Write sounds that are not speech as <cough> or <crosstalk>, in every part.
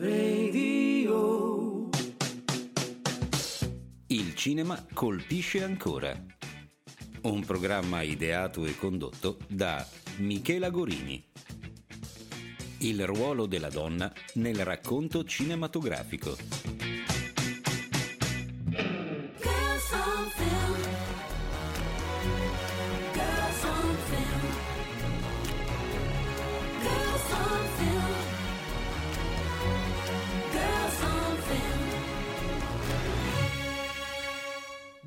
Radio. Il cinema colpisce ancora. Un programma ideato e condotto da Michela Gorini. Il ruolo della donna nel racconto cinematografico.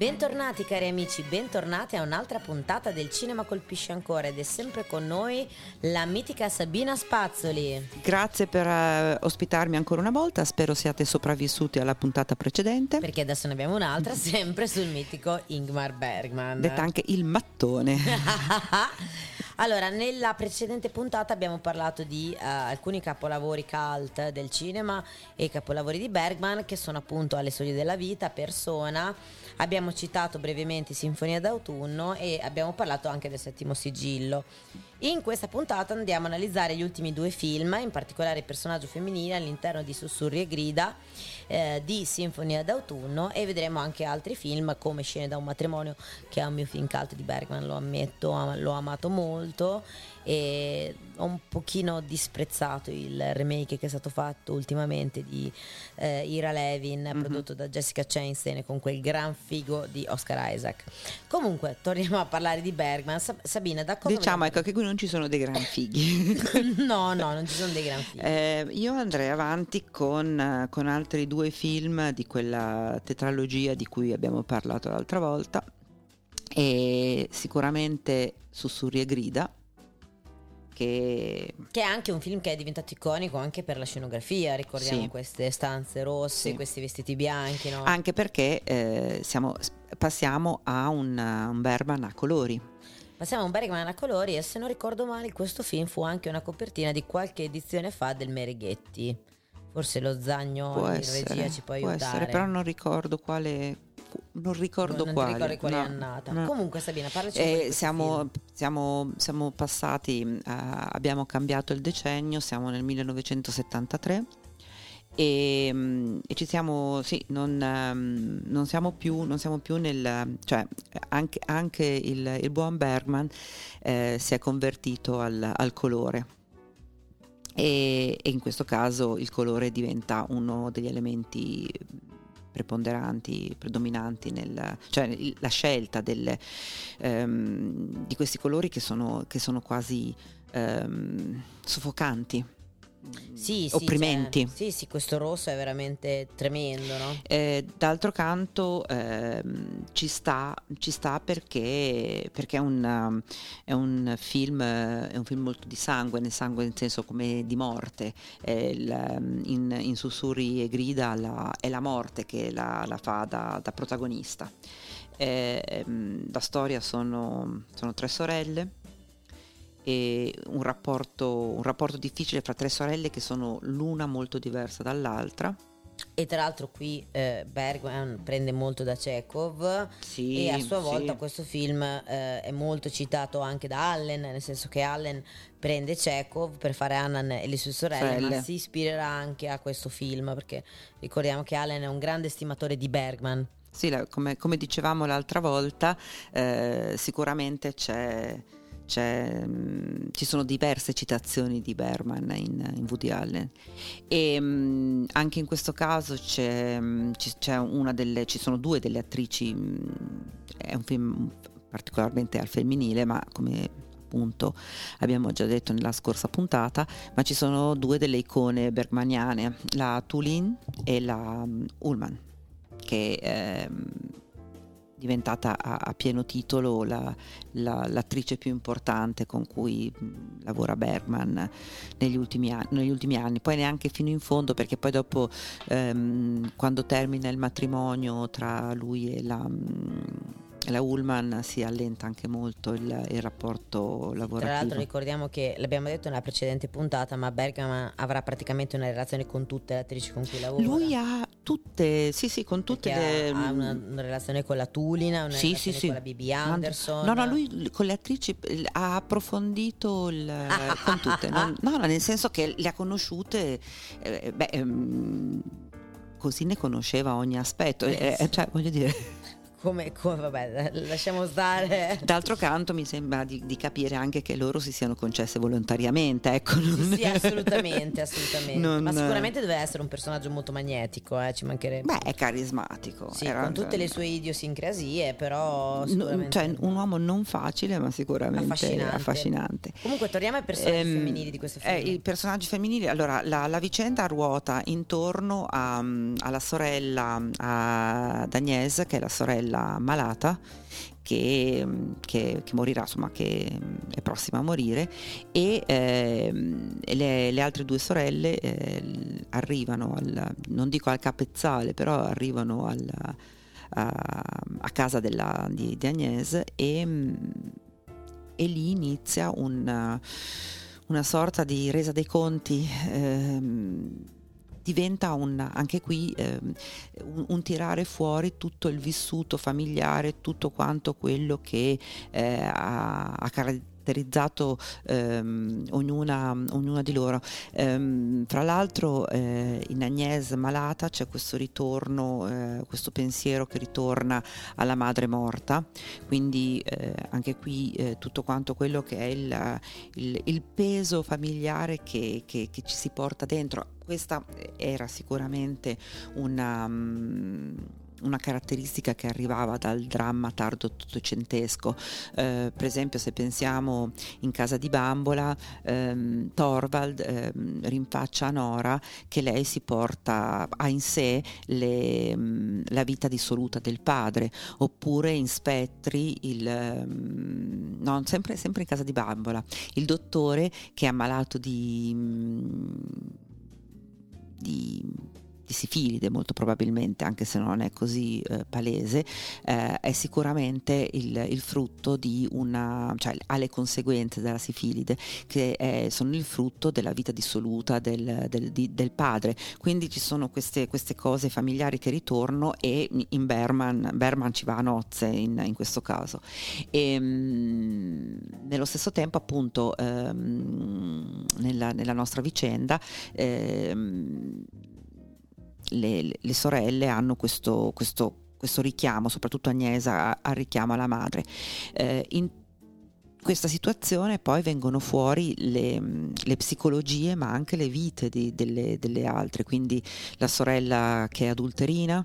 Bentornati cari amici, bentornati a un'altra puntata del Cinema Colpisce Ancora ed è sempre con noi la mitica Sabina Spazzoli. Grazie per eh, ospitarmi ancora una volta, spero siate sopravvissuti alla puntata precedente, Perché adesso ne abbiamo un'altra <laughs> sempre sul mitico Ingmar Bergman. detta anche il mattone. <laughs> allora, nella precedente puntata abbiamo parlato di eh, alcuni capolavori cult del cinema e capolavori di Bergman che sono appunto alle soglie della vita, persona. Abbiamo citato brevemente Sinfonia d'autunno e abbiamo parlato anche del settimo sigillo. In questa puntata andiamo a analizzare gli ultimi due film, in particolare il personaggio femminile all'interno di Sussurri e Grida eh, di Sinfonia d'autunno e vedremo anche altri film come Scene da un matrimonio che è un mio film cult di Bergman, lo ammetto, am- l'ho amato molto e ho un pochino disprezzato il remake che è stato fatto ultimamente di eh, Ira Levin prodotto da Jessica Chastain con quel gran figo di Oscar Isaac. Comunque, torniamo a parlare di Bergman. Sab- Sabina, da cosa Diciamo ecco che qui non ci sono dei gran fighi. <laughs> no, no, non ci sono dei gran fighi. Eh, io andrei avanti con, con altri due film di quella tetralogia di cui abbiamo parlato l'altra volta e sicuramente Sussurri e Grida che Che è anche un film che è diventato iconico anche per la scenografia, ricordiamo Sì. queste stanze rosse, Sì. questi vestiti bianchi, no? anche perché eh, siamo- passiamo a un, un Berman a colori. Passiamo a un Bergman a colori e se non ricordo male questo film fu anche una copertina di qualche edizione fa del Mereghetti. Forse lo Zagno può in essere, regia ci può può aiutare. essere, però non ricordo quale non ricordo non quale. ricordi quale no, annata. no. Comunque Sabina, parlaci Eh, siamo, siamo- siamo passati, eh, abbiamo cambiato il decennio, siamo nel 1973 e, mm, e ci siamo, sì, non, ehm, non siamo più, non siamo più nel, cioè anche, anche il, il buon Bergman eh, si è convertito al, al colore. E, e in questo caso il colore diventa uno degli elementi preponderanti, predominanti nel, cioè la scelta delle, ehm, di questi colori che sono, che sono quasi ehm, soffocanti, Sì, sì, opprimenti. cioè, sì, sì, questo rosso è veramente tremendo, no? Eh, d'altro canto ehm, ci, sta, ci sta perché, perché è, un, è un film, è un film molto di sangue, nel sangue nel senso come di morte. Il, in, in Sussurri e Grida la- è la morte che la, la fa da, da protagonista. Eh, ehm, la storia sono, sono tre sorelle e un rapporto, un rapporto difficile fra tre sorelle che sono l'una molto diversa dall'altra. E tra l'altro qui eh, Bergman prende molto da Chekhov Sì, e a sua volta sì. questo film eh, è molto citato anche da Allen, nel senso che Allen prende Chekhov per fare Annan e le sue sorelle, ma Sorelle. si ispirerà anche a questo film perché ricordiamo che Allen è un grande stimatore di Bergman. Sì, la- come, come dicevamo l'altra volta, eh, sicuramente c'è, c'è, mm, ci sono diverse citazioni di Berman in, in Woody Allen. E mm, anche in questo caso c'è, mm, ci, c'è una delle, ci sono due delle attrici, è un film particolarmente al femminile, ma come appunto abbiamo già detto nella scorsa puntata, ma ci sono due delle icone bergmaniane, la Tulin e la mm, Ullman che è diventata a, a pieno titolo la- la- l'attrice più importante con cui lavora Bergman negli ultimi, anni, negli ultimi anni, poi neanche fino in fondo perché poi dopo ehm, quando termina il matrimonio tra lui e la, mh, la Ullman si allenta anche molto il, il rapporto Tra lavorativo. l'altro ricordiamo che l'abbiamo detto nella precedente puntata, ma Bergman avrà praticamente una relazione con tutte le attrici con cui lavora. Lui ha tutte, sì, sì, con tutte Perché le... ha, ha una, una relazione con la Tulina, una Sì, relazione sì, sì. con la Bibi Anderson. No, no, lui con le attrici ha approfondito il, <laughs> con tutte, non- no, no, nel senso che le ha conosciute, eh, beh, ehm, così ne conosceva ogni aspetto, eh, eh, cioè voglio dire, Come, come, vabbè, lasciamo stare. d'altro canto mi sembra di, di capire anche che loro si siano concesse volontariamente, ecco. non- Sì, assolutamente, <laughs> assolutamente. Non- Ma sicuramente doveva essere un personaggio molto magnetico, eh, ci mancherebbe. Beh, è carismatico. sì, era- con tutte le sue idiosincrasie, però No, sicuramente... cioè, un uomo non facile, ma sicuramente Affascinante. affascinante. Comunque torniamo ai personaggi Ehm, femminili di questo film. eh, I personaggi femminili, allora la, la vicenda ruota intorno a, alla sorella a Agnès, che è la sorella malata, che, mm, che- che morirà, insomma, che mm, è prossima a morire, e ehm, e le, le altre due sorelle eh, arrivano, al, non dico al capezzale, però arrivano al- a, a casa della- di, di Agnès e, mm, e lì inizia un una sorta di resa dei conti. ehm, diventa un, anche qui ehm, un, un tirare fuori tutto il vissuto familiare, tutto quanto quello che eh, ha, ha caratterizzato ehm, ognuna, ognuna di loro. Ehm, fra l'altro eh, in Agnès malata c'è questo ritorno, eh, questo pensiero che ritorna alla madre morta, quindi eh, anche qui eh, tutto quanto quello che è il, il- il peso familiare che, che- che ci si porta dentro. Questa era sicuramente una, mm, una caratteristica che arrivava dal dramma tardo ottocentesco. Eh, per esempio, se pensiamo in casa di Bambola, ehm, Thorvald ehm, rinfaccia a Nora che lei si porta, ha in sé le, mm, la vita dissoluta del padre, oppure in Spettri, il, ehm, no, sempre, sempre in casa di Bambola, il dottore che è ammalato di, mm, di, di sifilide molto probabilmente, anche se non è così eh, palese, eh, è sicuramente il, il frutto di una, cioè ha le conseguenze della sifilide che è- sono il frutto della vita dissoluta del, del- di- del padre. Quindi ci sono queste, queste cose familiari che ritornano e in Berman, Berman ci va a nozze in, in questo caso. E, mm, nello stesso tempo appunto ehm, nella, nella nostra vicenda ehm, le, le- le sorelle hanno questo, questo- questo richiamo, soprattutto Agnesa al richiamo alla madre. Eh, in questa situazione poi vengono fuori le, le psicologie ma anche le vite di- delle, delle altre, quindi la sorella che è adulterina,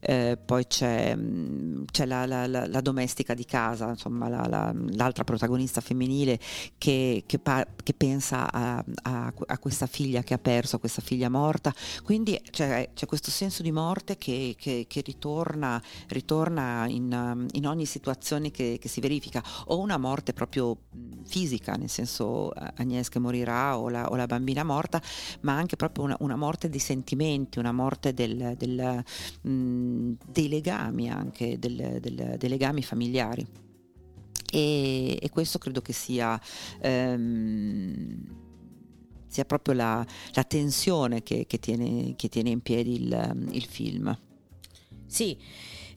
eh, poi c'è, mh, c'è la, la- la- la domestica di casa, insomma la- la- l'altra protagonista femminile che, che pa- che pensa a, a- a questa figlia che ha perso, a questa figlia morta, quindi c'è, c'è questo senso di morte che, che- ritorna, ritorna in, um, in ogni situazione che, si verifica, o una morte proprio mh, fisica, nel senso eh, Agnès che morirà o la, o bambina morta, ma anche proprio una, una morte di sentimenti, una morte del- del, mh, dei legami anche, del- del- dei legami familiari. E, e questo credo che sia, ehm, sia proprio la, la tensione che, che tiene, che tiene in piedi il, il film. Sì,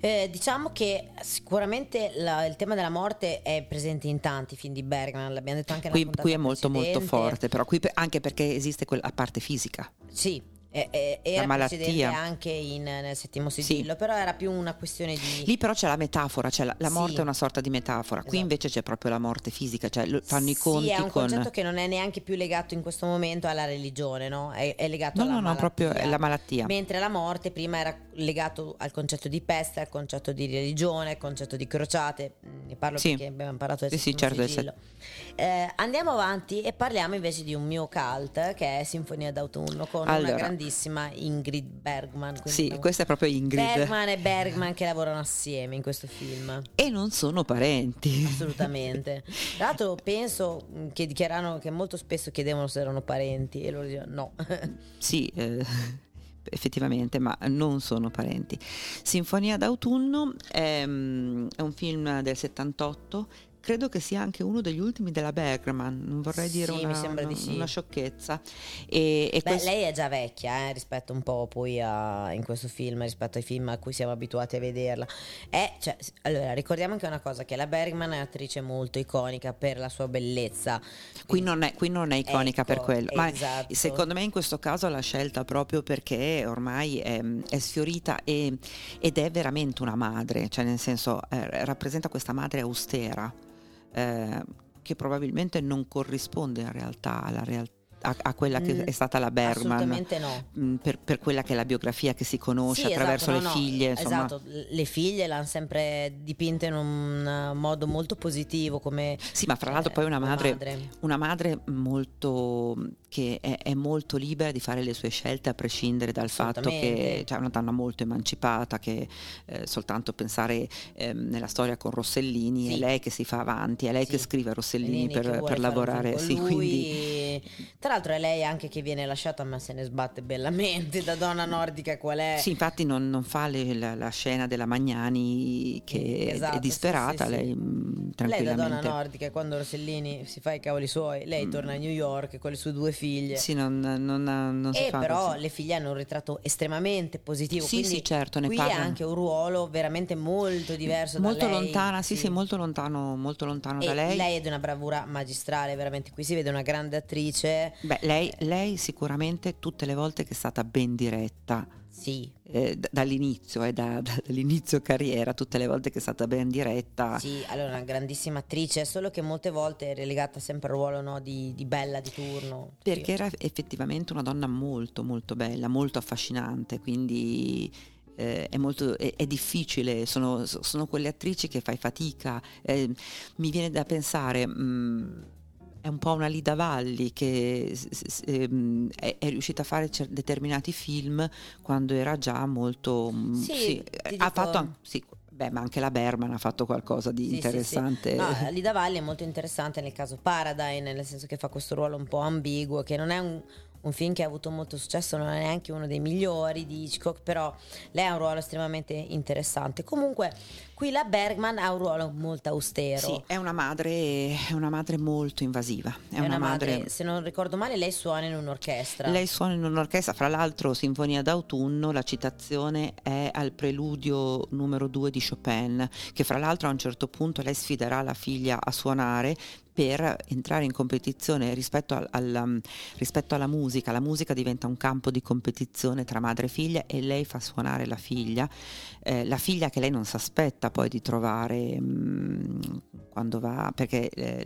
eh, diciamo che sicuramente la- il tema della morte è presente in tanti film di Bergman, l'abbiamo detto anche nella Qui, qui è molto molto precedente. forte, però qui per- anche perché esiste quella parte fisica. Sì, e- e- era malattia. anche in- nel settimo sigillo, però era più una questione di... Lì però c'è la metafora, cioè la, la Sì. morte è una sorta di metafora, qui Esatto. invece c'è proprio la morte fisica, cioè fanno i conti Sì, è un con... concetto che non è neanche più legato in questo momento alla religione, no? È, è legato No, alla no, no, malattia. proprio è la malattia. Mentre la morte prima era legato al concetto di peste, al concetto di religione, al concetto di crociate. Mm, Ne parlo Sì. perché abbiamo parlato del Sì, sì, certo, sigillo. Eh, andiamo avanti e parliamo invece di un mio cult che è Sinfonia d'autunno con una Allora. Grandissima Ingrid Bergman. Sì, abbiamo questa è proprio Ingrid. Bergman e Bergman che lavorano assieme in questo film. E non sono parenti. Assolutamente. <laughs> Tra l'altro penso che dichiarano che molto spesso chiedevano se erano parenti e loro dicevano no. <laughs> Sì, eh, effettivamente, ma non sono parenti. Sinfonia d'autunno è, mm, è un film del 78 credo che sia anche uno degli ultimi della Bergman, non vorrei dire Sì, mi una, sembra di una- sì. una sciocchezza. E, e Beh, questo- lei è già vecchia eh, rispetto un po' poi a, in questo film, rispetto ai film a cui siamo abituati a vederla. È, cioè, allora, ricordiamo anche una cosa, che la Bergman è un'attrice molto iconica per la sua bellezza. Qui non, è, qui non è iconica per Ecco, quello, ma esatto. secondo me in questo caso l'ha scelta proprio perché ormai è, è sfiorita e- ed è veramente una madre, cioè nel senso eh, rappresenta questa madre austera eh, che probabilmente non corrisponde in realtà alla realtà. A, a quella che Mm, è stata la Assolutamente no. mm, per, per quella che è la biografia che si conosce Sì, attraverso esatto, le no, no, figlie insomma Esatto, le figlie l'hanno sempre dipinta in un modo molto positivo come sì ma fra l'altro eh, poi una come madre una madre molto che è, è molto libera di fare le sue scelte a prescindere dal fatto che cioè, è una donna molto emancipata che eh, soltanto pensare ehm, nella storia con Rossellini è Sì. lei che si fa avanti è lei Sì. che scrive Rossellini Lenini che per, per lavorare sì, quindi Tra l'altro è lei anche che viene lasciata ma se ne sbatte bellamente da donna nordica qual è. sì, infatti non, non fa le- la, la scena della Magnani che è- Esatto, è disperata, sì, sì, sì. lei mm, Lei da tranquillamente. donna nordica quando Rossellini si fa i cavoli suoi, lei torna a New York con le sue due figlie. Sì, non, non, non si e fa però così. le figlie hanno un ritratto estremamente positivo. Sì, sì, certo, ne qui parlano. ha anche un ruolo veramente molto diverso da molto lei. lontana, sì, sì, molto lontano, molto lontano E da lei. è di una bravura magistrale, veramente. Qui si vede una grande attrice. Beh, lei, lei sicuramente tutte le volte che è stata ben diretta Sì, eh, d- dall'inizio, eh, da- <laughs> da- dall'inizio carriera, tutte le volte che è stata ben diretta. sì, allora una grandissima attrice, solo che molte volte è relegata sempre al ruolo no, di, di bella di turno. Perché Sì. era effettivamente una donna molto molto bella, molto affascinante, quindi eh, è, molto, è, è difficile, sono, sono quelle attrici che fai fatica. eh, mi viene da pensare, mh, è un po' una Lida Valli che ehm, è, è riuscita a fare cer- determinati film quando era già molto... mh, Sì, ti ha dico- fatto... sì, beh, ma anche la Berman ha fatto qualcosa di Sì, sì, sì. interessante. No, Lida Valli è molto interessante nel caso Paradine, nel senso che fa questo ruolo un po' ambiguo, che non è un, un film che ha avuto molto successo, non è neanche uno dei migliori di Hitchcock, però lei ha un ruolo estremamente interessante. Comunque, qui la Bergman ha un ruolo molto austero. Sì, è una madre, è una madre molto invasiva. È, È una madre, se non ricordo male, lei suona in un'orchestra. Lei suona in un'orchestra, fra l'altro Sinfonia d'autunno, la citazione è al preludio numero 2 di Chopin, che fra l'altro a un certo punto lei sfiderà la figlia a suonare per entrare in competizione rispetto, al- al- rispetto alla musica. La musica diventa un campo di competizione tra madre e figlia e lei fa suonare la figlia, eh, la figlia che lei non si aspetta poi di trovare mm, quando va, perché eh,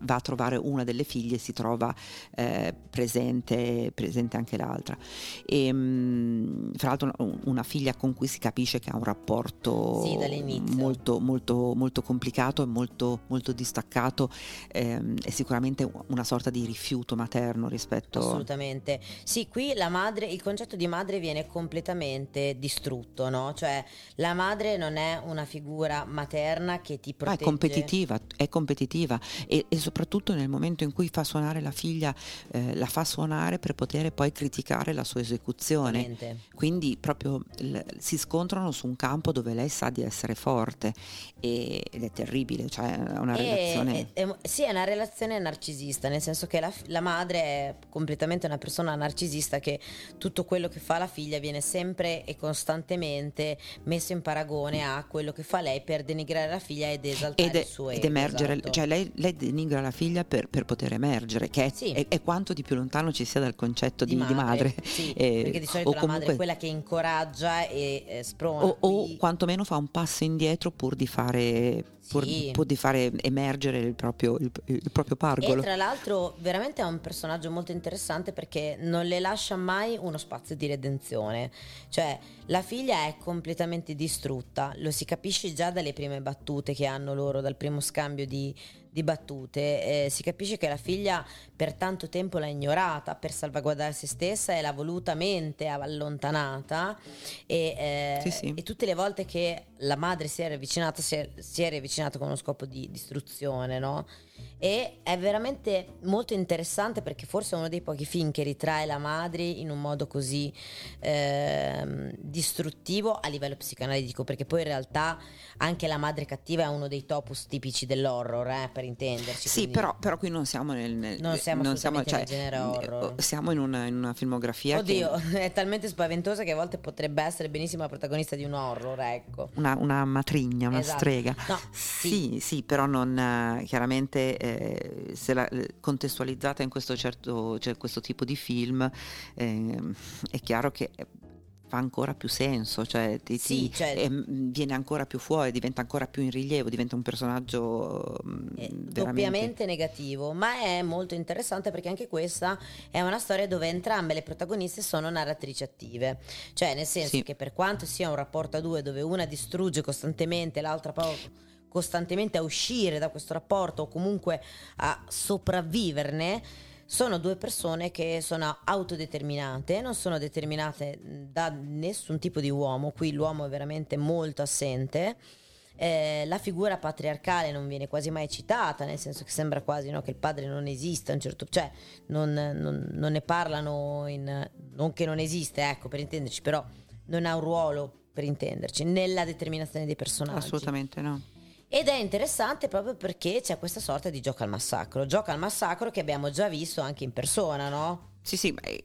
va a trovare una delle figlie e si trova eh, presente, presente anche l'altra. E, mm, fra l'altro una, figlia con cui si capisce che ha un rapporto Sì, molto, molto, molto complicato e molto, molto distaccato ehm, è sicuramente una sorta di rifiuto materno rispetto Assolutamente. Sì, qui la madre, il concetto di madre viene completamente distrutto, no? Cioè, la madre non è una figura materna che ti Ah, protegge. è competitiva, è competitiva e, e soprattutto nel momento in cui fa suonare la figlia, eh, la fa suonare per poter poi criticare la sua esecuzione. Esattamente. Quindi proprio l- si scontrano su un campo dove lei sa di essere forte e- ed è terribile, cioè è una E- relazione... e- e- sì, è una relazione narcisista, nel senso che la, la madre è completamente una persona narcisista che tutto quello che fa la figlia viene sempre e costantemente messo in paragone a quello che fa lei per denigrare la figlia ed esaltare ed, il è- suo ed ego, emergere, esatto. cioè lei, lei denigra la figlia per, per poter emergere, che è, Sì. è- è quanto di più lontano ci sia dal concetto di, di madre. Sì, <laughs> Eh, perché di solito o la madre comunque- è quella che incoraggia e eh, sprona. o, o quantomeno fa un passo indietro pur di fare, Sì. pur di fare emergere il proprio, il, il proprio E pargolo. tra l'altro veramente è un personaggio molto interessante perché non le lascia mai uno spazio di redenzione. Cioè la figlia è completamente distrutta, lo si capisce già dalle prime battute che hanno loro, dal primo scambio di, di battute. Eh, si capisce che la figlia per tanto tempo l'ha ignorata per salvaguardare se stessa e l'ha volutamente allontanata e, eh, Sì, sì. e tutte le volte che la madre si è riavvicinata si è riavvicinata con uno scopo di distruzione, no? E è veramente molto interessante perché forse è uno dei pochi film che ritrae la madre in un modo così ehm, distruttivo a livello psicanalitico perché poi in realtà anche la madre cattiva è uno dei topus tipici dell'horror eh, per intenderci Sì, però, però qui non siamo nel, nel- Non siamo assolutamente nel genere eh, horror. Siamo in una, in una filmografia Oddio, che <laughs> è talmente spaventosa che a volte potrebbe essere benissimo la protagonista di un horror, ecco. una, una matrigna, una Esatto. strega. No, Sì, sì, però non eh, eh, se la, eh, contestualizzata in questo certo, cioè questo tipo di film ehm, è chiaro che eh, fa ancora più senso, cioè, ti- Sì, ti- cioè- ehm, viene ancora più fuori, diventa ancora più in rilievo, diventa un personaggio è veramente doppiamente negativo, ma è molto interessante perché anche questa è una storia dove entrambe le protagoniste sono narratrici attive, cioè nel senso Sì. che per quanto sia un rapporto a due dove una distrugge costantemente, l'altra prova costantemente a uscire da questo rapporto o comunque a sopravviverne, sono due persone che sono autodeterminate, non sono determinate da nessun tipo di uomo, qui l'uomo è veramente molto assente. Eh, la figura patriarcale non viene quasi mai citata, nel senso che sembra quasi no, che il padre non esista, un certo, cioè non, non- non ne parlano in, non che non esiste, ecco per intenderci, però non ha un ruolo per intenderci nella determinazione dei personaggi. assolutamente no. Ed è interessante proprio perché c'è questa sorta di gioco al massacro, gioco al massacro che abbiamo già visto anche in persona, no? Sì, sì, eh,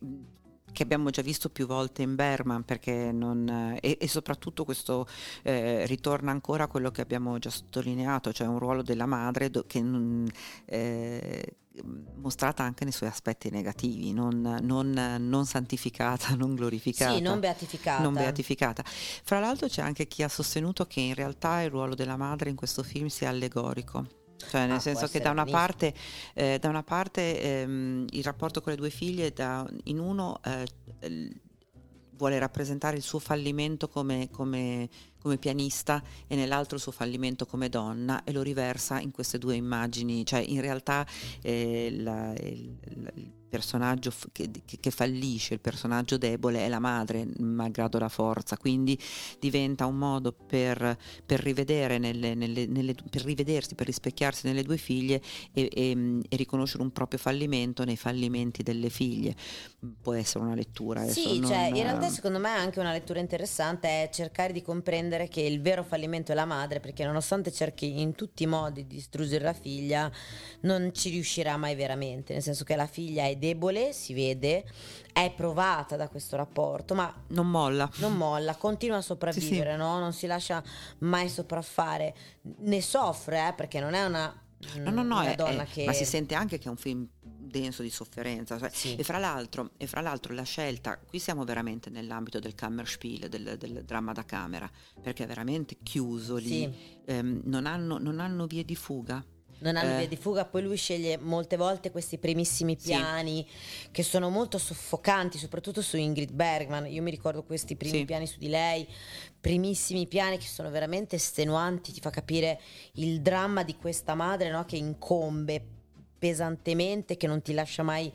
che abbiamo già visto più volte in Berman perché non, eh, e, e soprattutto questo eh, ritorna ancora a quello che abbiamo già sottolineato, cioè un ruolo della madre do- che non, eh, mostrata anche nei suoi aspetti negativi, non, non- non santificata, <laughs> non glorificata. Sì, non beatificata. non beatificata. Fra l'altro c'è anche chi ha sostenuto che in realtà il ruolo della madre in questo film sia allegorico. Cioè, nel Ah, senso che da una parte, eh, da una parte ehm, il rapporto con le due figlie, da- in uno eh, vuole rappresentare il suo fallimento come, come- come pianista e nell'altro il suo fallimento come donna e lo riversa in queste due immagini. Cioè, in realtà eh, la- il, il personaggio che, che- fallisce, il personaggio debole è la madre, malgrado la forza, quindi diventa un modo per, per rivedere nelle, nelle- nelle- per rivedersi, per rispecchiarsi nelle due figlie e, e- e riconoscere un proprio fallimento nei fallimenti delle figlie. Può essere una lettura. adesso Sì, cioè, non- in realtà secondo me anche una lettura interessante è cercare di comprendere che il vero fallimento è la madre, perché nonostante cerchi in tutti i modi di distruggere la figlia, non ci riuscirà mai veramente, nel senso che la figlia è debole, si vede, è provata da questo rapporto, ma non molla. non molla, continua a sopravvivere, Sì, sì. no? non si lascia mai sopraffare, ne soffre eh, perché non è una, No, no, no, una è- donna è- che... ma si sente anche che è un film denso di sofferenza. cioè- Sì. e, fra l'altro, e fra l'altro la scelta, qui siamo veramente nell'ambito del Kammerspiel, del, del dramma da camera, perché è veramente chiuso lì. Ehm, non, hanno, non hanno vie di fuga. Non hanno Eh. via di fuga, poi lui sceglie molte volte questi primissimi Sì. piani che sono molto soffocanti, soprattutto su Ingrid Bergman. Io mi ricordo questi primi Sì. piani su di lei, primissimi piani che sono veramente estenuanti, ti fa capire il dramma di questa madre no, che incombe pesantemente, che non ti lascia mai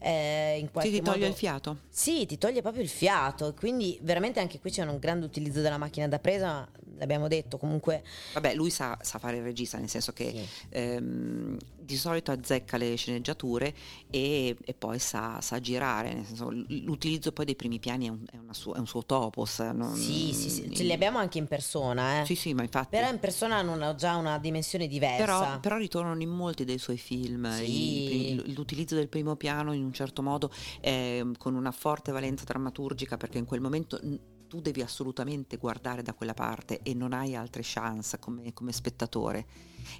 eh, in Sì, qualche ti toglie modo... il fiato. Sì, ti toglie proprio il fiato, quindi veramente anche qui c'è un grande utilizzo della macchina da presa, l'abbiamo detto comunque... Vabbè, lui sa, sa fare il regista, nel senso che sì. ehm, di solito azzecca le sceneggiature e, e poi sa, sa girare, nel senso, l'utilizzo poi dei primi piani è un, è sua- è un suo topos. non- Sì, sì, sì, ce li abbiamo anche in persona, eh. Sì, sì, ma infatti... Però in persona hanno già una dimensione diversa. Però, però ritornano in molti dei suoi film Sì. i primi- l'utilizzo del primo piano in un certo modo eh, con una forte valenza drammaturgica perché in quel momento tu devi assolutamente guardare da quella parte e non hai altre chance come, come spettatore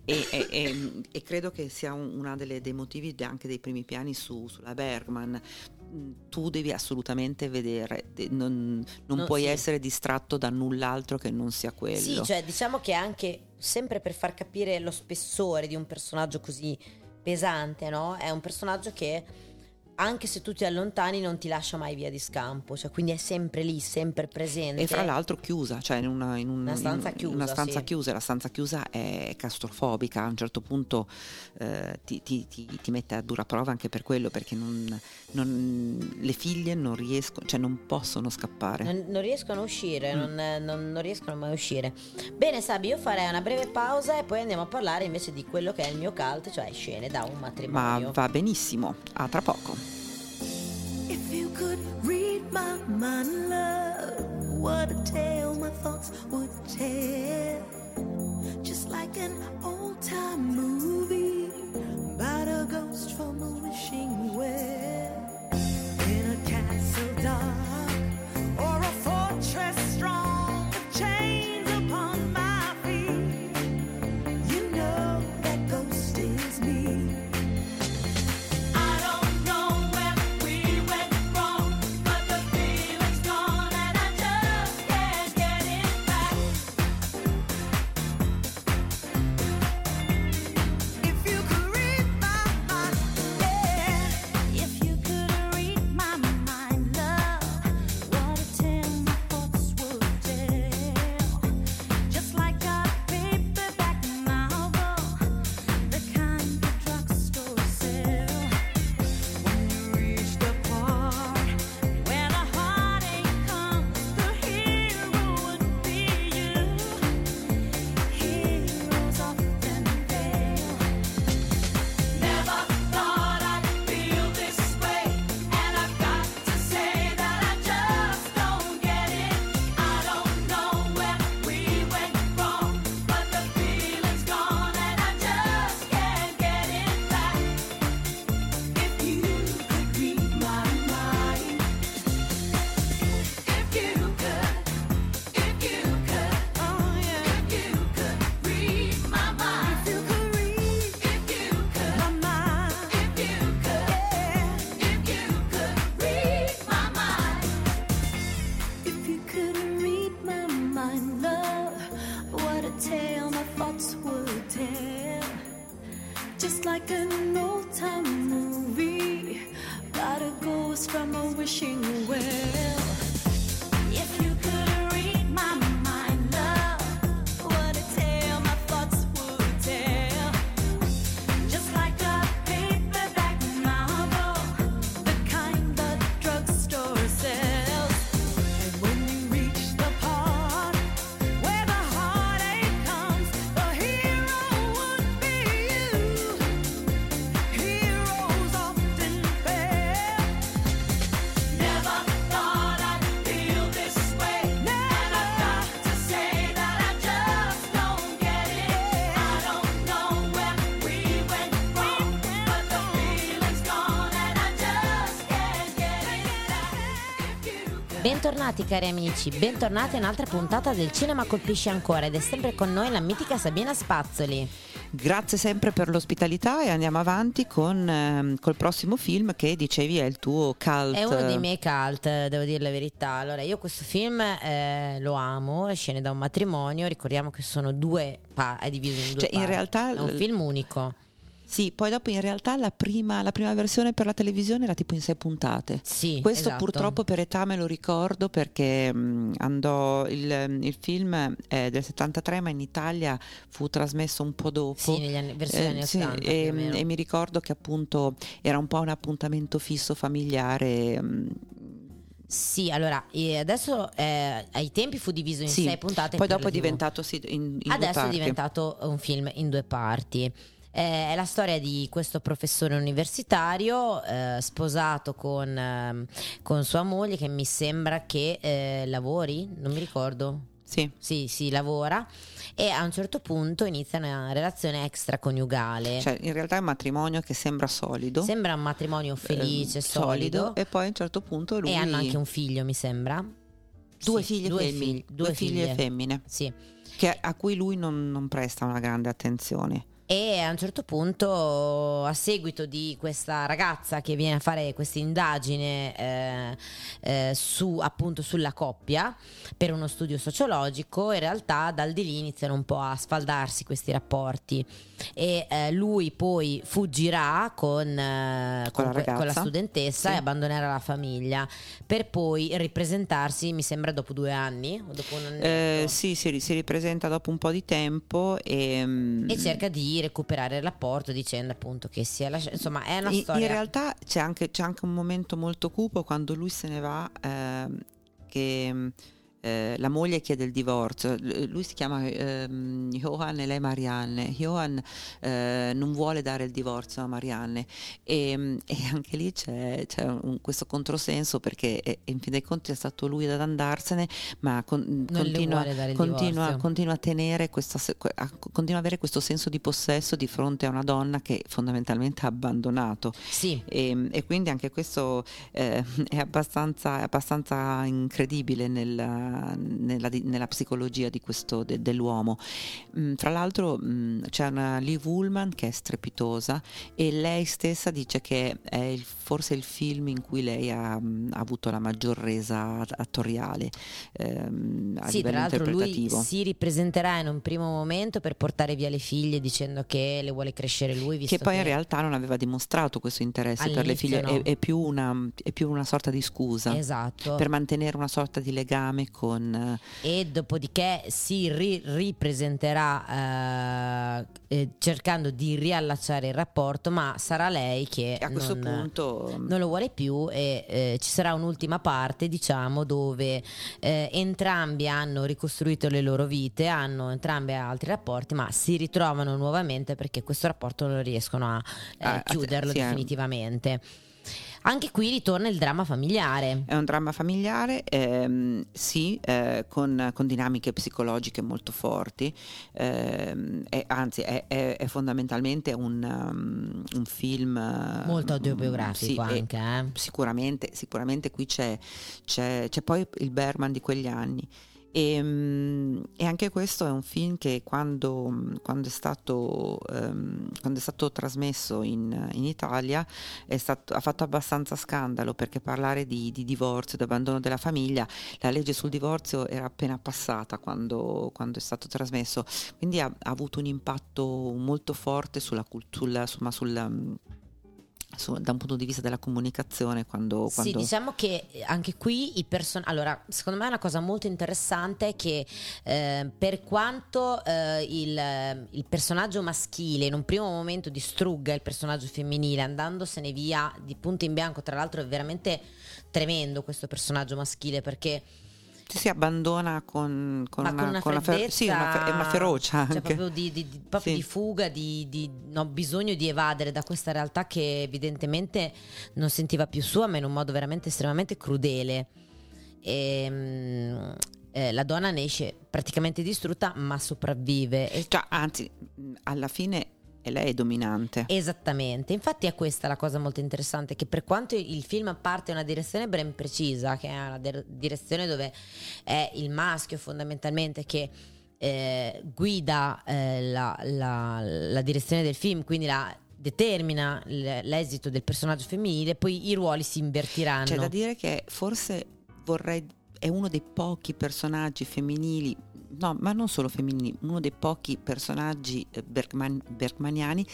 e, e- e- e credo che sia un- una delle, dei motivi anche dei primi piani su- sulla Bergman Mm, tu devi assolutamente vedere de- non, non No, puoi sì. essere distratto da null'altro che non sia quello Sì, cioè diciamo che anche sempre per far capire lo spessore di un personaggio così pesante, no? È un personaggio che anche se tu ti allontani non ti lascia mai via di scampo, cioè quindi è sempre lì, sempre presente. E fra l'altro chiusa, cioè in una, in un- Una stanza in chiusa, Una stanza sì. chiusa, la stanza chiusa è castrofobica, a un certo punto eh, ti, ti- ti- ti mette a dura prova anche per quello, perché non- non- le figlie non riescono, cioè non possono scappare. Non, non riescono a uscire, Mm. non, non- non riescono mai a uscire. Bene, Sabi, io farei una breve pausa e poi andiamo a parlare invece di quello che è il mio cult, cioè scene da un Ma matrimonio. va benissimo, a tra poco. Could read my mind, love, what a tale my thoughts would tell. Just like an old time movie about a ghost from a wishing well. In a castle dark Bentornati cari amici, bentornati a un'altra puntata del Cinema Colpisce Ancora ed è sempre con noi la mitica Sabina Spazzoli. Grazie sempre per l'ospitalità e andiamo avanti con ehm, col prossimo film che dicevi è il tuo cult. È uno dei miei cult, devo dire la verità. Allora, io questo film eh, lo amo, scene da un matrimonio, ricordiamo che sono due, pa- è diviso in due Cioè, in parti. realtà È un film unico. Sì, poi dopo in realtà la prima, la prima versione per la televisione era tipo in sei puntate. Sì, Questo esatto. purtroppo per età me lo ricordo perché mh, andò il, il film è del 73 ma in Italia fu trasmesso un po' dopo. Sì, negli anni, verso gli Eh, anni sì, 80 più e, meno. e mi ricordo che appunto era un po' un appuntamento fisso familiare. mh, Sì, allora, eh, adesso eh, ai tempi fu diviso in sì. sei puntate. Poi dopo è diventato sì, in, in Adesso è diventato un film in due parti. Eh, è la storia di questo professore universitario eh, sposato con, ehm, con sua moglie che mi sembra che eh, lavori, non mi ricordo. Sì. Sì, sì, lavora e a un certo punto inizia una relazione extraconiugale. Cioè, in realtà è un matrimonio che sembra solido. Sembra un matrimonio felice, eh, solido, E poi a un certo punto lui... e hanno anche un figlio, mi sembra. Due Sì, figlie due femmine, figli- due figlie femmine, Sì. che, a cui lui non, non presta una grande attenzione. E a un certo punto, a seguito di questa ragazza che viene a fare questa indagine eh, eh, su, appunto sulla coppia per uno studio sociologico, in realtà dal di lì iniziano un po' a sfaldarsi questi rapporti. E eh, lui poi fuggirà con, eh, Con la que- con la studentessa Sì. e abbandonerà la famiglia per poi ripresentarsi, mi sembra, dopo due anni o dopo un annetto. Eh, sì, si, si ripresenta dopo un po' di tempo e, mm, e cerca di recuperare il rapporto dicendo appunto che si è lasciato insomma è una in, storia in realtà c'è anche, c'è anche un momento molto cupo quando lui se ne va ehm, che eh, la moglie chiede il divorzio, lui si chiama ehm, Johan e lei Marianne. Johan eh, non vuole dare il divorzio a Marianne. E, mm, e anche lì c'è, c'è un- questo controsenso perché eh, in fin dei conti è stato lui ad andarsene, ma con- continua, continua, continua a tenere questa, a- continua ad avere questo senso di possesso di fronte a una donna che fondamentalmente ha abbandonato. Sì. E, e quindi anche questo eh, è, abbastanza, è abbastanza incredibile nella, nella nella psicologia di questo, de- dell'uomo. Mm, tra l'altro mm, c'è una Liv Ullman che è strepitosa e lei stessa dice che è il- forse il film in cui lei ha, mm, ha avuto la maggior resa attoriale ehm, a sì, tra livello l'altro lui interpretativo. si ripresenterà in un primo momento per portare via le figlie dicendo che le vuole crescere lui visto che poi in che- realtà non aveva dimostrato questo interesse per le figlie, no. è, è più una, è più una sorta di scusa esatto per mantenere una sorta di legame con... eh, e dopodiché si ri- ripresenterà eh, eh, cercando di riallacciare il rapporto ma sarà lei che a questo non- punto... non lo vuole più e eh, ci sarà un'ultima parte diciamo dove eh, entrambi hanno ricostruito le loro vite hanno entrambi altri rapporti ma si ritrovano nuovamente perché questo rapporto non riescono a eh, Ah, chiuderlo sì, definitivamente anche qui ritorna il dramma familiare È un dramma familiare, ehm, sì, eh, con, con dinamiche psicologiche molto forti, ehm, e anzi è, è- è fondamentalmente un, um, un film... eh, molto autobiografico sì, e anche eh. Sicuramente, sicuramente qui c'è, c'è- c'è poi il Berman di quegli anni. E, mm, e anche questo è un film che quando, quando è, stato, ehm, quando è stato trasmesso in, in Italia stato- ha fatto abbastanza scandalo perché parlare di, di divorzio, di abbandono della famiglia, la legge sul divorzio era appena passata quando, quando è stato trasmesso, quindi ha, ha avuto un impatto molto forte sulla cultura, insomma, mm, su- da un punto di vista della comunicazione quando, Sì, quando- diciamo che anche qui i personaggi. Allora, secondo me è una cosa molto interessante è che eh, per quanto eh, il, il personaggio maschile in un primo momento distrugga il personaggio femminile andandosene via di punto in bianco, tra l'altro è veramente tremendo questo personaggio maschile perché ci si abbandona con, con una, con una con una fer- sì, una, fe- una ferocia cioè anche. proprio di, di- di- proprio Sì. di fuga di, di- no, bisogno di evadere da questa realtà che evidentemente non sentiva più sua ma in un modo veramente estremamente crudele e, mm, eh, la donna ne esce praticamente distrutta ma sopravvive Cioè, anzi, alla fine è lei dominante. Esattamente, infatti è questa la cosa molto interessante, che per quanto il film parte in una direzione ben precisa, che è una dir- direzione dove è il maschio fondamentalmente che eh, guida eh, la, la- la direzione del film, quindi la determina l'esito del personaggio femminile, poi i ruoli si invertiranno. C'è da dire che forse vorrei è uno dei pochi personaggi femminili, no, ma non solo femminili, uno dei pochi personaggi eh, Bergman- bergmaniani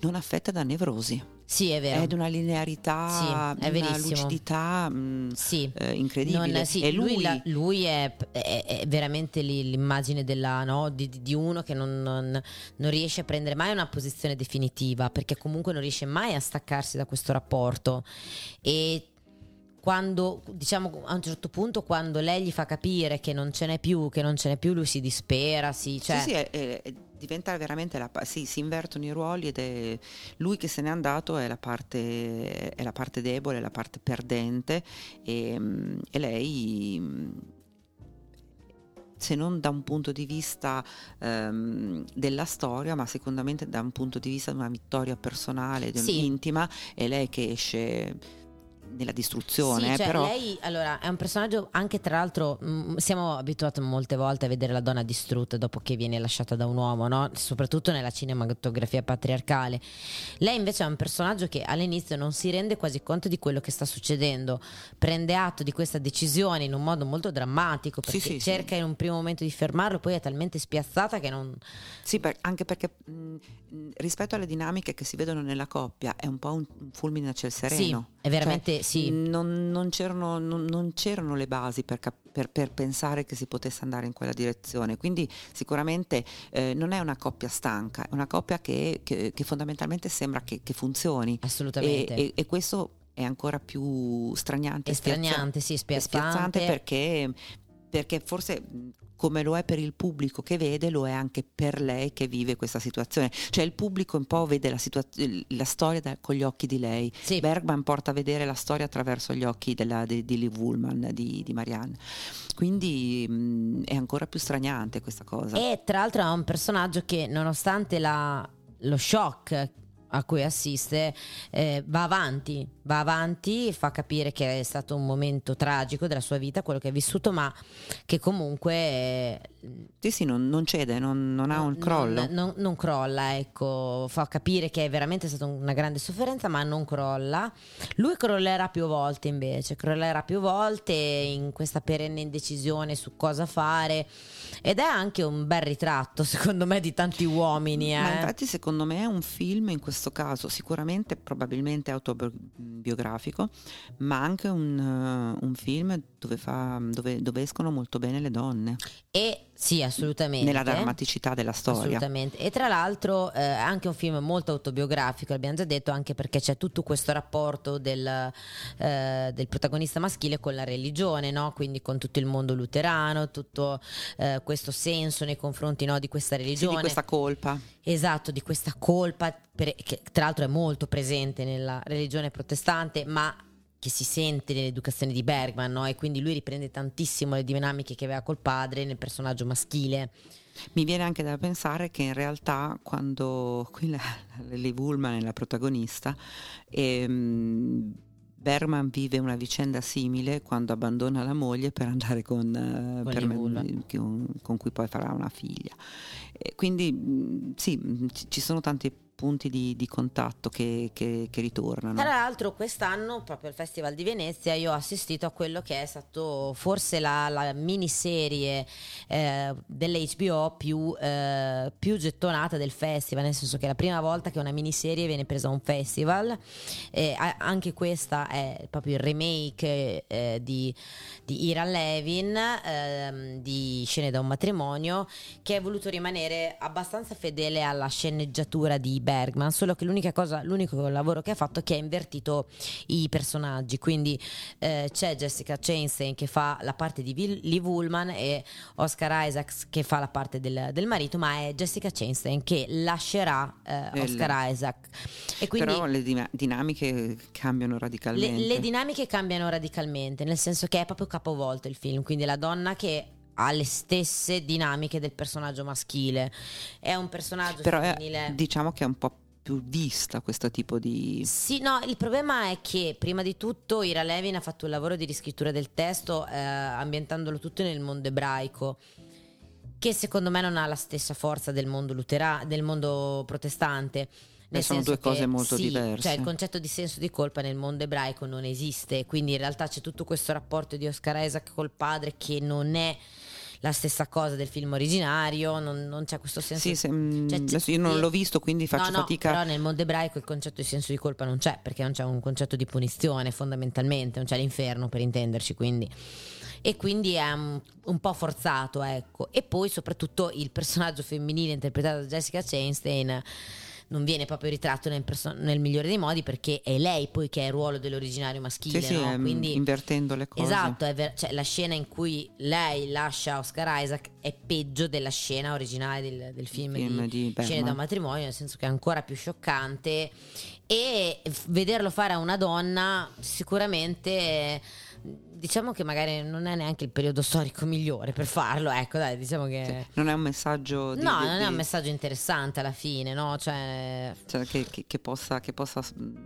non affetta da nevrosi. sì, è vero. È di una linearità, Sì, è una verissimo. lucidità mh, Sì. eh, incredibile. Non- sì, e lui, lui, la- lui è, è- è veramente l'immagine della, no, di, di- di uno che non, non- non riesce a prendere mai una posizione definitiva perché comunque non riesce mai a staccarsi da questo rapporto e quando diciamo a un certo punto quando lei gli fa capire che non ce n'è più che non ce n'è più lui si dispera si, cioè, Sì, sì, è- è- è- diventa veramente la sì, si invertono i ruoli ed è lui che se n'è andato è la parte, è la parte debole, è la parte perdente e, e lei se non da un punto di vista ehm, della storia, ma sicuramente da un punto di vista di una vittoria personale, di- Sì. intima, è lei che esce nella distruzione, Sì, cioè, però lei allora è un personaggio anche tra l'altro mh, siamo abituati molte volte a vedere la donna distrutta dopo che viene lasciata da un uomo, no? soprattutto nella cinematografia patriarcale. Lei invece è un personaggio che all'inizio non si rende quasi conto di quello che sta succedendo, prende atto di questa decisione in un modo molto drammatico perché sì, sì. cerca in un primo momento di fermarlo, poi è talmente spiazzata che non Sì, per- anche perché mh, mh, rispetto alle dinamiche che si vedono nella coppia è un po' un, un fulmine a ciel sereno. Sì, è veramente- Cioè, sì. Non, non c'erano, non- non c'erano le basi per, cap- per- per pensare che si potesse andare in quella direzione. Quindi sicuramente eh, non è una coppia stanca, è una coppia che, che- che fondamentalmente sembra che, che funzioni. E, assolutamente e- e questo è ancora più straniante. e spiazza- estraniante, sì, spiazzante. spiazzante perché, perché forse come lo è per il pubblico che vede, lo è anche per lei che vive questa situazione. Cioè il pubblico un po' vede la, situa- la storia da- con gli occhi di lei. Sì. Bergman porta a vedere la storia attraverso gli occhi della- di, di Liv Ullman, di, di Marianne. Quindi mh, è ancora più straniante questa cosa. E tra l'altro è un personaggio che nonostante la- lo shock a cui assiste eh, va avanti, va avanti, fa capire che è stato un momento tragico della sua vita, quello che ha vissuto, ma che comunque eh, Sì, sì, non, non cede, non, non ha un crollo. non, non- crolla, ecco, fa capire che è veramente stata una grande sofferenza, ma non crolla. Lui crollerà più volte invece, crollerà più volte in questa perenne indecisione su cosa fare. Ed è anche un bel ritratto, <laughs> secondo me, di tanti uomini. Eh. infatti secondo me è un film in questo caso sicuramente probabilmente autobiografico, ma anche un, eh, un film dove, fa, dove, dove escono molto bene le donne, E sì, assolutamente. nella drammaticità della storia. Assolutamente. E tra l'altro eh, è anche un film molto autobiografico, l'abbiamo già detto, anche perché c'è tutto questo rapporto del, eh, del protagonista maschile con la religione, no? quindi con tutto il mondo luterano, tutto eh, questo senso nei confronti no, di questa Sì, religione. di questa colpa. Esatto, di questa colpa, per- che tra l'altro è molto presente nella religione protestante, ma che si sente nell'educazione di Bergman, no? e quindi lui riprende tantissimo le dinamiche che aveva col padre nel personaggio maschile. Mi viene anche da pensare che in realtà quando qui la, Liv <laughs> Ullman è la protagonista, ehm, Bergman vive una vicenda simile quando abbandona la moglie per andare con, eh, Con per me- con, con cui poi farà una figlia. E quindi mh, sì, ci sono tanti punti di, di contatto che, che- che ritornano. Tra l'altro quest'anno, proprio al Festival di Venezia, io ho assistito a quello che è stato forse la, la miniserie eh, dell'HBO più, eh, più gettonata del festival, nel senso che è la prima volta che una miniserie viene presa a un festival. Eh, anche questa è proprio il remake eh, di, di Ira Levin, ehm, di Scene da un matrimonio, che ha voluto rimanere abbastanza fedele alla sceneggiatura di Bergman, solo che l'unica cosa, l'unico lavoro che ha fatto è che ha invertito i personaggi, quindi eh, c'è Jessica Chastain che fa la parte di Vil- Liv Ullman e Oscar Isaacs che fa la parte del, del marito, ma è Jessica Chastain che lascerà eh, Oscar Isaac. E quindi Però le dina- dinamiche cambiano le, radicalmente. le dinamiche cambiano radicalmente, nel senso che è proprio capovolto il film, quindi la donna che ha le stesse dinamiche del personaggio maschile, è un personaggio Però è- femminile. diciamo che è un po' più vista questo tipo di... Sì, no, il problema è che prima di tutto Ira Levin ha fatto un lavoro di riscrittura del testo eh, ambientandolo tutto nel mondo ebraico che secondo me non ha la stessa forza del mondo luterano, del mondo protestante. Nel sono due cose che, molto sì, diverse. Cioè il concetto di senso di colpa nel mondo ebraico non esiste, quindi in realtà c'è tutto questo rapporto di Oscar Isaac col padre che non è la stessa cosa del film originario, non, non c'è questo senso Sì, se- mm, cioè, adesso io non l'ho visto, quindi faccio no, no, fatica. Però nel mondo ebraico il concetto di senso di colpa non c'è, perché non c'è un concetto di punizione fondamentalmente, non c'è l'inferno per intenderci, quindi. E quindi è un, un po' forzato, ecco. E poi soprattutto il personaggio femminile interpretato da Jessica Chastain non viene proprio ritratto nel, perso- nel migliore dei modi perché è lei poi che è il ruolo dell'originario maschile, Sì, no? ehm, Quindi invertendo le cose. Esatto, ver- cioè, la scena in cui lei lascia Oscar Isaac è peggio della scena originale del, del film, Film di, di Bergman. Scene da un matrimonio, nel senso che è ancora più scioccante e vederlo fare a una donna sicuramente diciamo che magari non è neanche il periodo storico migliore per farlo, ecco dai, diciamo che... Sì, Non è un messaggio di- No, di- non è di- un messaggio interessante alla fine, no? Cioè, cioè, che, che- che possa, che possa, mm,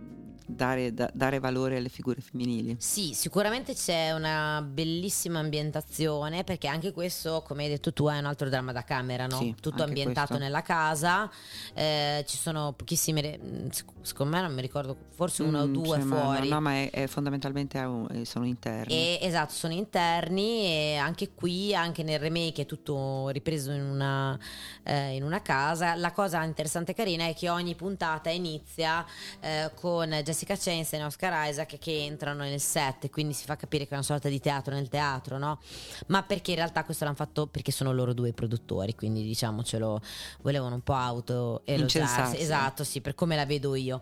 dare, da- dare valore alle figure femminili. Sì, sicuramente c'è una bellissima ambientazione perché anche questo, come hai detto tu, è un altro dramma da camera, no? Sì, Tutto ambientato questo. nella casa, eh, ci sono pochissime, sec- secondo me non mi ricordo, forse una o Mm, due sì, ma fuori. No, no, ma è, è fondamentalmente un- eh, sono interni. E, esatto, sono interni e anche qui, anche nel remake è tutto ripreso in una, eh, in una casa. La cosa interessante e carina è che ogni puntata inizia eh, con Jessica Chastain e Oscar Isaac che entrano nel set, quindi si fa capire che è una sorta di teatro nel teatro, no? Ma perché in realtà questo l'hanno fatto perché sono loro due i produttori, quindi diciamocelo, volevano un po' auto Incensarsi. Esatto, sì, per come la vedo io.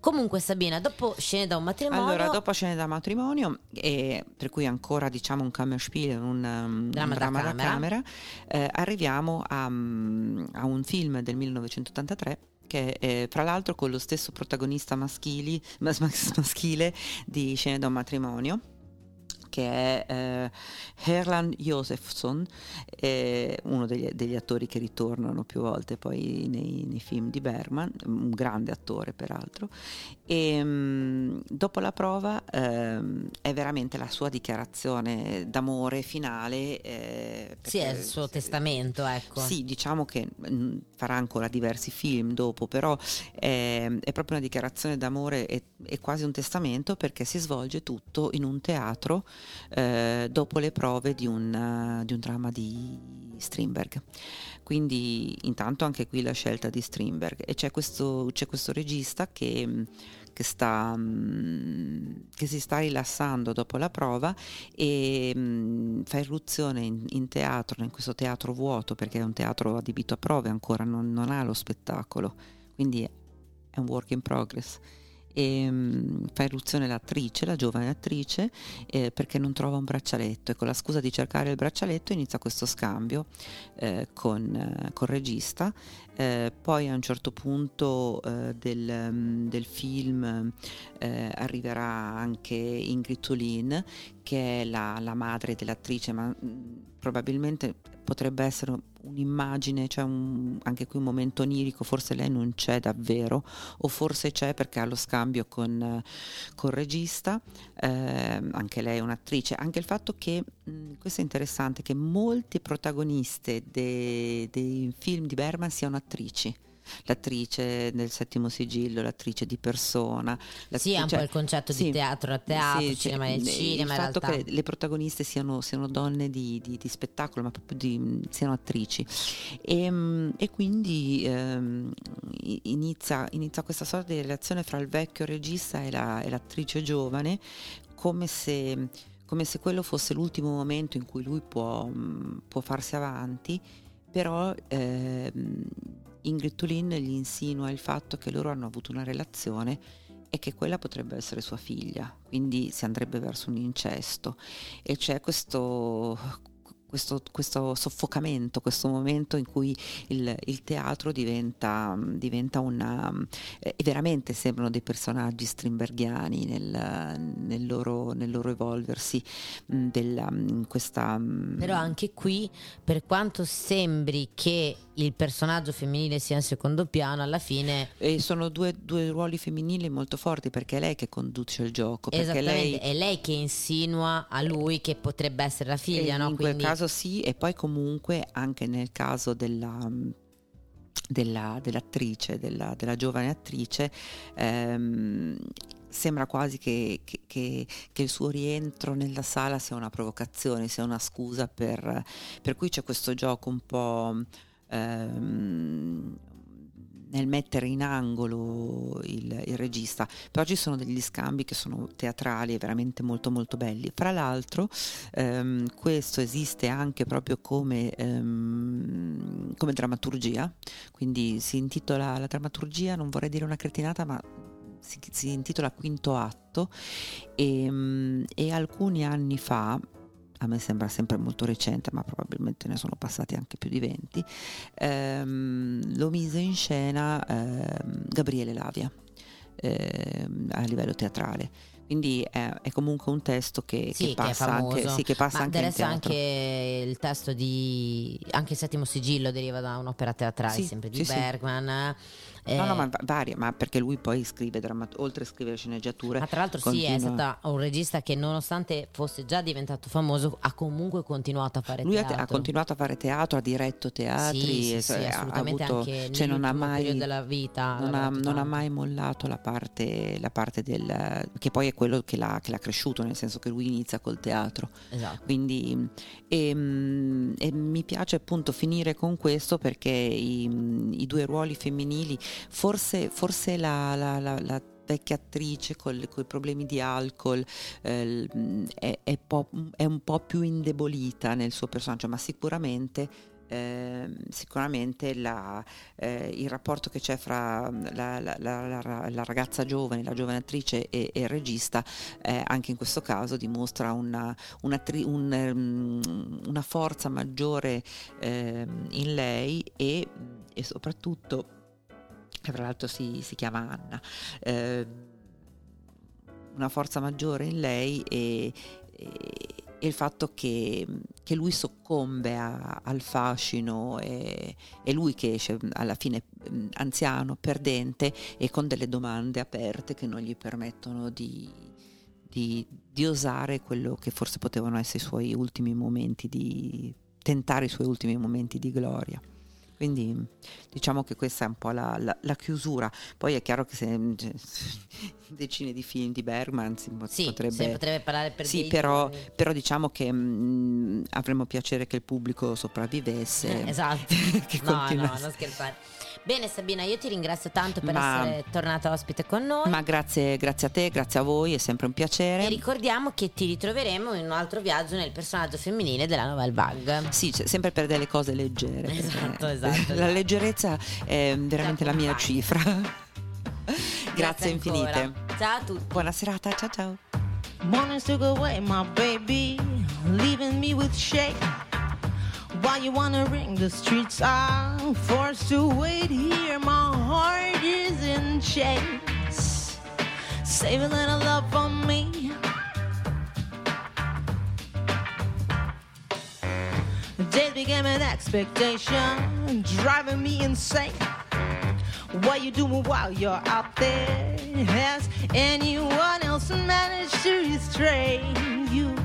Comunque Sabina, dopo scene da un matrimonio Allora, dopo scene da matrimonio, e per cui ancora diciamo un Kammerspiel, un, um, Dramma un da dramma da camera. camera, eh, arriviamo a, mm, a un film del 1983 che è fra l'altro con lo stesso protagonista maschili, <laughs> mas- mas- maschile di Scene da un matrimonio che è eh, Herland Josefsson, eh, uno degli, degli attori che ritornano più volte poi nei, nei film di Bergman, un grande attore peraltro, e mm, dopo la prova ehm, è veramente la sua dichiarazione d'amore finale. eh, sì, è il suo testamento, ecco. sì, diciamo che mm, farà ancora diversi film dopo, però è, è proprio una dichiarazione d'amore e quasi un testamento perché si svolge tutto in un teatro eh, dopo le prove di un, eh, di un dramma di Strindberg. Quindi intanto anche qui la scelta di Strindberg e c'è questo, c'è questo regista che, che, sta, mm, che si sta rilassando dopo la prova e mm, fa irruzione in, in teatro, in questo teatro vuoto perché è un teatro adibito a prove ancora, non, non ha lo spettacolo, quindi è un work in progress. E, mm, fa irruzione l'attrice, la giovane attrice, eh, perché non trova un braccialetto e con la scusa di cercare il braccialetto inizia questo scambio eh, con, eh, col regista. Eh, poi a un certo punto eh, del, mm, del film eh, arriverà anche Ingrid Tulin che è la, la madre dell'attrice, ma mh, probabilmente potrebbe essere un'immagine, cioè un- anche qui un momento onirico, forse lei non c'è davvero, o forse c'è perché ha lo scambio con, eh, col regista, ehm, anche lei è un'attrice, anche il fatto che, mh, questo è interessante, che molte protagoniste de- dei film di Berman siano attrici. L'attrice del settimo sigillo, l'attrice di persona. Sì, è un cioè- po' il concetto sì, di teatro a teatro, sì, cinema nel il cinema, in fatto realtà. che le protagoniste siano, siano donne di, di- di spettacolo, ma proprio di, siano attrici. E, mm, e quindi ehm, inizia, inizia questa sorta di relazione fra il vecchio regista e, la- e l'attrice giovane, come se, come se quello fosse l'ultimo momento in cui lui può, mm, può farsi avanti, però ehm, Ingrid Tulin gli insinua il fatto che loro hanno avuto una relazione e che quella potrebbe essere sua figlia, quindi si andrebbe verso un incesto. E c'è questo, questo, questo soffocamento, questo momento in cui il, il teatro diventa, diventa una... eh, veramente sembrano dei personaggi strimberghiani nel, nel loro, nel loro evolversi, mh, della, in questa... mh, Però anche qui, per quanto sembri che il personaggio femminile sia in secondo piano, alla fine E sono due, due ruoli femminili molto forti perché è lei che conduce il gioco, perché esattamente lei è lei che insinua a lui che potrebbe essere la figlia, E no? In Quindi quel caso sì, e poi comunque anche nel caso della, della- dell'attrice, della, della giovane attrice, ehm, sembra quasi che, che- che- che il suo rientro nella sala sia una provocazione, sia una scusa per, per cui c'è questo gioco un po'... ehm, nel mettere in angolo il, il regista, però ci sono degli scambi che sono teatrali e veramente molto molto belli. Fra l'altro ehm, questo esiste anche proprio come, ehm, come drammaturgia, quindi si intitola la drammaturgia, non vorrei dire una cretinata, ma si, si intitola Quinto Atto. E, mm, e alcuni anni fa, a me sembra sempre molto recente, ma probabilmente ne sono passati anche più di 20, ehm, lo mise in scena ehm, Gabriele Lavia ehm, a livello teatrale. Quindi è, è comunque un testo che, Sì, che che passa anche, famoso. sì, che passa Ma anche teatro. anche il testo di anche il settimo sigillo deriva da un'opera teatrale Sì, sempre di sì, sì. Eh, No, no, ma va- varia, ma perché lui poi scrive dramma- oltre a scrivere sceneggiature. Ma tra l'altro sì, è continua- stato un regista che nonostante fosse già diventato famoso ha comunque continuato a fare Lui ha, teatro. ha continuato a fare teatro, ha diretto teatri, Sì, sì, e- sì, ha- ha assolutamente avuto- anche cioè non ha mai della vita ha non ha, non ha mai mollato la parte, la parte del che poi è quello che l'ha, che l'ha cresciuto, nel senso che lui inizia col teatro. Esatto. Quindi ehm, e mi piace appunto finire con questo perché i, i due ruoli femminili, forse, forse la, la- la- la vecchia attrice con i problemi di alcol eh, l- è, è po- è un po' più indebolita nel suo personaggio, ma sicuramente ehm, sicuramente la, eh, il rapporto che c'è fra la, la- la- la- ragazza giovane, la giovane attrice e, il regista, eh, anche in questo caso dimostra una, una, tri- un, ehm, una forza maggiore ehm, in lei e, e soprattutto, che tra l'altro si, si chiama Anna, ehm, una forza maggiore in lei e, e- e il fatto che, che lui soccombe a- al fascino e, e lui che esce alla fine anziano, perdente e con delle domande aperte che non gli permettono di, di- di osare quello che forse potevano essere i suoi ultimi momenti di tentare i suoi ultimi momenti di gloria. Quindi diciamo che questa è un po' la, la- la chiusura. Poi è chiaro che se cioè, <laughs> decine di film di Bergman si Sì, potrebbe... potrebbe parlare per Sì, però, però diciamo che mm, avremmo piacere che il pubblico sopravvivesse. Eh, esatto. <laughs> che no, no, non scherzare. Bene Sabina, io ti ringrazio tanto per Ma- essere tornata ospite con noi. Ma grazie, grazie a te, grazie a voi, è sempre un piacere. E ricordiamo che ti ritroveremo in un altro viaggio nel personaggio femminile della Nouvelle Vague. Sì, sempre per delle cose leggere. Esatto, <laughs> esatto, La esatto. leggerezza è veramente la mia accompagna. cifra. Grazie infinite. ancora. Ciao a tutti. Buona serata, ciao ciao. Mornings took away my baby, leaving me with shame. While you wanna ring the streets, I'm forced to wait here. My heart is in chains. Save a little love for me. Days became an expectation, driving me insane. What you doing while you're out there? Has anyone else managed to restrain you?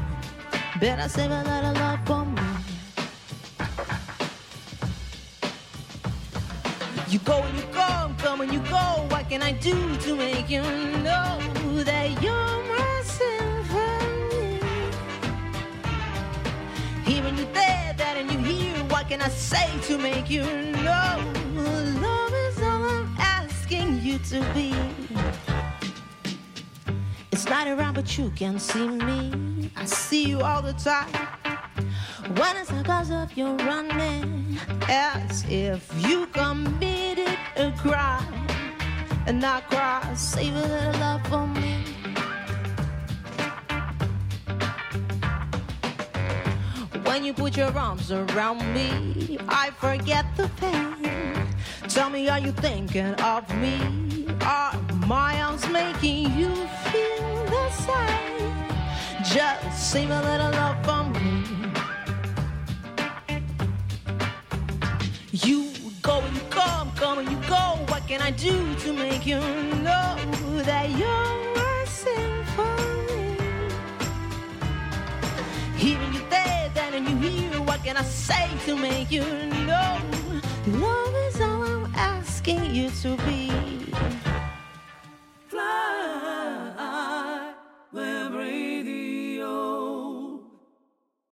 Better save a little love for me. You go and you come, come and you go. What can I do to make you know that you're my symphony? Hearing you there, that and you here. What can I say to make you know love is all I'm asking you to be? It's not around, but you can see me. I see you all the time. When it's because of your running, as if you committed a crime. And I cry, save a little love for me. When you put your arms around me, I forget the pain. Tell me, are you thinking of me? Are my arms making you feel the same? Just save a little love for me. And you come, come and you go. What can I do to make you know that you're my symphony? Hearing you there, then and you hear. What can I say to make you know? Love is all I'm asking you to be. Fly where breathing.